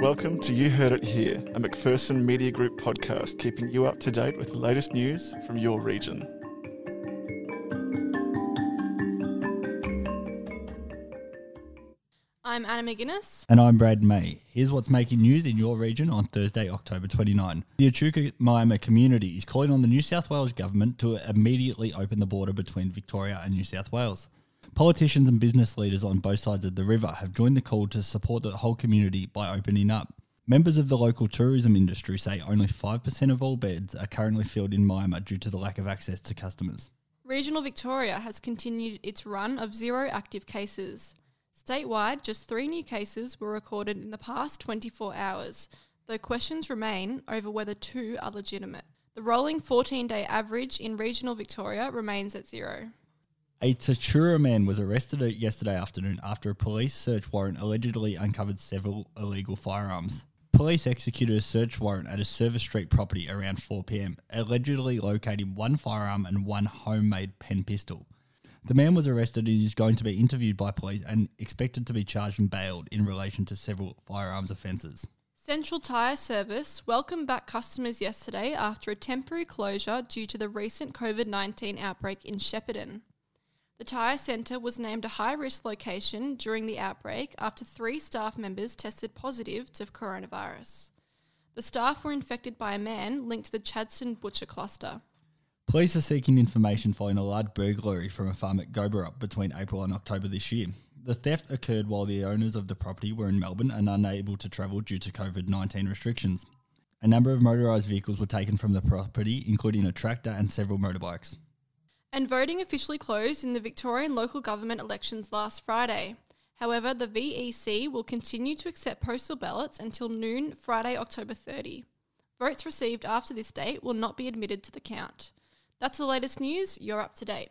Welcome to You Heard It Here, a McPherson Media Group podcast keeping you up to date with the latest news from your region. I'm Anna McGuinness. And I'm Brad May. Here's what's making news in your region on Thursday, October 29. The Echuca Moama community is calling on the New South Wales government to immediately open the border between Victoria and New South Wales. Politicians and business leaders on both sides of the river have joined the call to support the whole community by opening up. Members of the local tourism industry say only 5% of all beds are currently filled in Moama due to the lack of access to customers. Regional Victoria has continued its run of zero active cases. Statewide, just three new cases were recorded in the past 24 hours, though questions remain over whether two are legitimate. The rolling 14 day average in regional Victoria remains at zero. A Tatura man was arrested yesterday afternoon after a police search warrant allegedly uncovered several illegal firearms. Police executed a search warrant at a Service Street property around 4 pm, allegedly locating one firearm and one homemade pen pistol. The man was arrested and is going to be interviewed by police and expected to be charged and bailed in relation to several firearms offences. Central Tyre Service welcomed back customers yesterday after a temporary closure due to the recent COVID 19 outbreak in Shepparton. The Tyre Centre was named a high risk location during the outbreak after three staff members tested positive to coronavirus. The staff were infected by a man linked to the Chadstone Butcher cluster. Police are seeking information following a large burglary from a farm at Gobarup between April and October this year. The theft occurred while the owners of the property were in Melbourne and unable to travel due to COVID 19 restrictions. A number of motorised vehicles were taken from the property, including a tractor and several motorbikes. And voting officially closed in the Victorian local government elections last Friday. However, the VEC will continue to accept postal ballots until noon Friday, October 30. Votes received after this date will not be admitted to the count. That's the latest news. You're up to date.